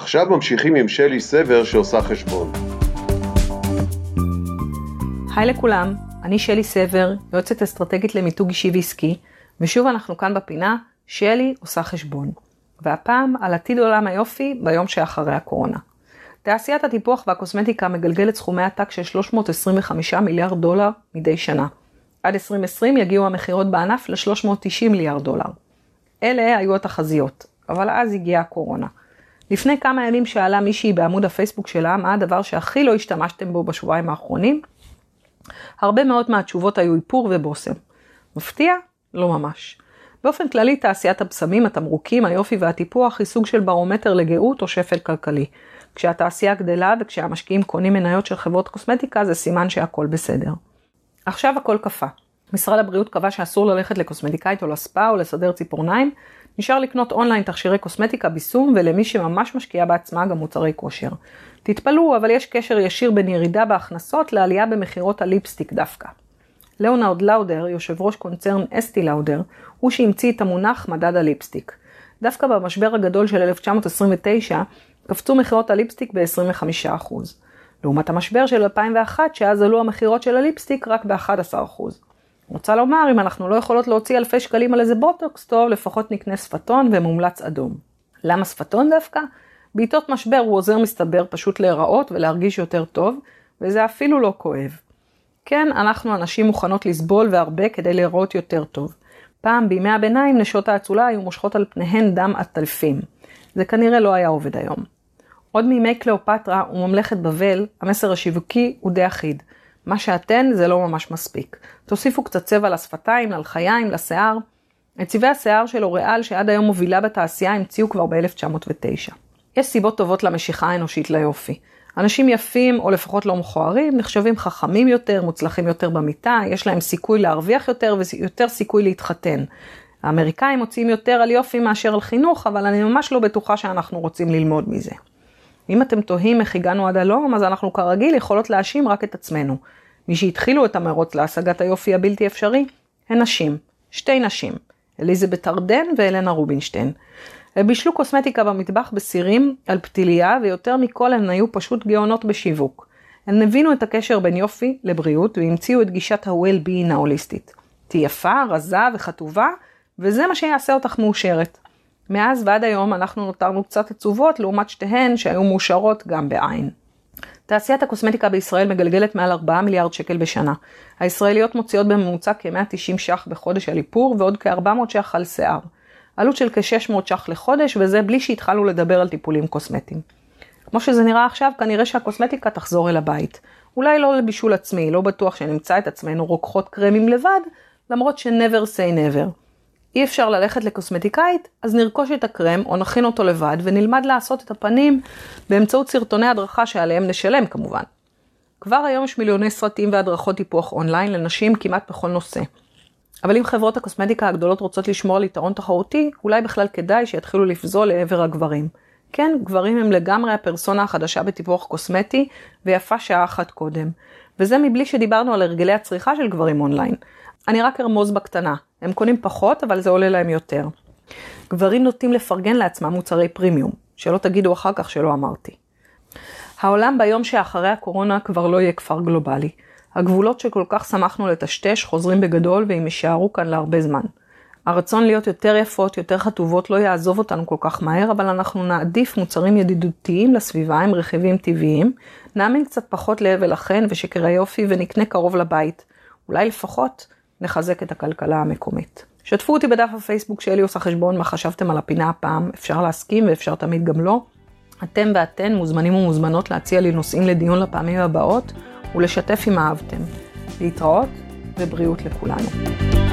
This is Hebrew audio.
עכשיו ממשיכים עם שלי סבר שעושה חשבון. היי לכולם, אני שלי סבר, יועצת אסטרטגית למיתוג אישי ועסקי, ושוב אנחנו כאן בפינה, שלי עושה חשבון. והפעם על עתיד עולם היופי ביום שאחרי הקורונה. תעשיית הטיפוח והקוסמטיקה מגלגלת סכומי עתק של 325 מיליארד דולר מדי שנה. עד 2020 יגיעו המכירות בענף ל-390 מיליארד דולר. אלה היו התחזיות, אבל אז הגיעה הקורונה. לפני כמה ימים שאלה מישהי בעמוד הפייסבוק שלה מה הדבר שהכי לא השתמשתם בו בשבועיים האחרונים, הרבה מאוד מהתשובות היו איפור ובושם. מפתיע? לא ממש. באופן כללי, תעשיית הבשמים, התמרוקים, היופי והטיפוח היא סוג של ברומטר לגאות או שפל כלכלי. כשהתעשייה גדלה וכשהמשקיעים קונים מניות של חברות קוסמטיקה, זה סימן שהכל בסדר. עכשיו הכל קפא. משרד הבריאות קבע שאסור ללכת לקוסמטיקאית או לספא או לסדר ציפורניים, נשאר לקנות אונליין תכשירי קוסמטיקה ביסום ולמי שממש משקיעה בעצמה גם מוצרי כושר. תתפלאו, אבל יש קשר ישיר בין ירידה בהכנסות לעלייה במכירות הליפסטיק דווקא. ליאונרד לאודר, יושב ראש קונצרן אסטי לאודר, הוא שהמציא את המונח מדד הליפסטיק. דווקא במשבר הגדול של 1929, קפצו מכירות הליפסטיק ב-25%. לעומת המשבר של 2001, שאז עלו המכירות של הליפסטיק רק ב-11%. רוצה לומר, אם אנחנו לא יכולות להוציא אלפי שקלים על איזה בוטוקס טוב, לפחות נקנה שפתון ומומלץ אדום. למה שפתון דווקא? בעיתות משבר הוא עוזר מסתבר פשוט להיראות ולהרגיש יותר טוב, וזה אפילו לא כואב. כן, אנחנו הנשים מוכנות לסבול והרבה כדי להיראות יותר טוב. פעם בימי הביניים נשות האצולה היו מושכות על פניהן דם עטלפים. זה כנראה לא היה עובד היום. עוד מימי קליאופטרה וממלכת בבל, המסר השיווקי הוא די אחיד. מה שאתן זה לא ממש מספיק. תוסיפו קצת צבע לשפתיים, ללחיים, לשיער. את צבעי השיער של אוריאל, שעד היום מובילה בתעשייה, המציאו כבר ב-1909. יש סיבות טובות למשיכה האנושית ליופי. אנשים יפים, או לפחות לא מכוערים, נחשבים חכמים יותר, מוצלחים יותר במיטה, יש להם סיכוי להרוויח יותר ויותר סיכוי להתחתן. האמריקאים מוציאים יותר על יופי מאשר על חינוך, אבל אני ממש לא בטוחה שאנחנו רוצים ללמוד מזה. אם אתם תוהים איך הגענו עד הלום, אז אנחנו כרגיל יכולות להאשים רק את עצמנו. מי שהתחילו את המרוץ להשגת היופי הבלתי אפשרי, הן נשים. שתי נשים. אליזבת ארדן ואלנה רובינשטיין. הם בישלו קוסמטיקה במטבח בסירים על פתיליה, ויותר מכל הן היו פשוט גאונות בשיווק. הן הבינו את הקשר בין יופי לבריאות, והמציאו את גישת ה-well-being ההוליסטית. תהי יפה, רזה וחטובה, וזה מה שיעשה אותך מאושרת. מאז ועד היום אנחנו נותרנו קצת עצובות לעומת שתיהן שהיו מאושרות גם בעין. תעשיית הקוסמטיקה בישראל מגלגלת מעל 4 מיליארד שקל בשנה. הישראליות מוציאות בממוצע כ-190 ש"ח בחודש על איפור ועוד כ-400 ש"ח על שיער. עלות של כ-600 ש"ח לחודש וזה בלי שהתחלנו לדבר על טיפולים קוסמטיים. כמו שזה נראה עכשיו, כנראה שהקוסמטיקה תחזור אל הבית. אולי לא לבישול עצמי, לא בטוח שנמצא את עצמנו רוקחות קרמים לבד, למרות ש-never say never. אי אפשר ללכת לקוסמטיקאית, אז נרכוש את הקרם או נכין אותו לבד ונלמד לעשות את הפנים באמצעות סרטוני הדרכה שעליהם נשלם כמובן. כבר היום יש מיליוני סרטים והדרכות טיפוח אונליין לנשים כמעט בכל נושא. אבל אם חברות הקוסמטיקה הגדולות רוצות לשמור על יתרון תחרותי, אולי בכלל כדאי שיתחילו לפזול לעבר הגברים. כן, גברים הם לגמרי הפרסונה החדשה בטיפוח קוסמטי, ויפה שעה אחת קודם. וזה מבלי שדיברנו על הרגלי הצריכה של גברים אונליין. אני רק ארמוז בקטנה, הם קונים פחות, אבל זה עולה להם יותר. גברים נוטים לפרגן לעצמם מוצרי פרימיום, שלא תגידו אחר כך שלא אמרתי. העולם ביום שאחרי הקורונה כבר לא יהיה כפר גלובלי. הגבולות שכל כך שמחנו לטשטש חוזרים בגדול והם יישארו כאן להרבה זמן. הרצון להיות יותר יפות, יותר חטובות, לא יעזוב אותנו כל כך מהר, אבל אנחנו נעדיף מוצרים ידידותיים לסביבה עם רכיבים טבעיים, נאמין קצת פחות להבל החן ושקרי יופי ונקנה קרוב לבית. אולי לפחות נחזק את הכלכלה המקומית. שתפו אותי בדף הפייסבוק שלי עושה חשבון מה חשבתם על הפינה הפעם, אפשר להסכים ואפשר תמיד גם לא. אתם ואתן מוזמנים ומוזמנות להציע לי נושאים לדיון לפעמים הבאות ולשתף אם אהבתם. להתראות ובריאות לכולנו.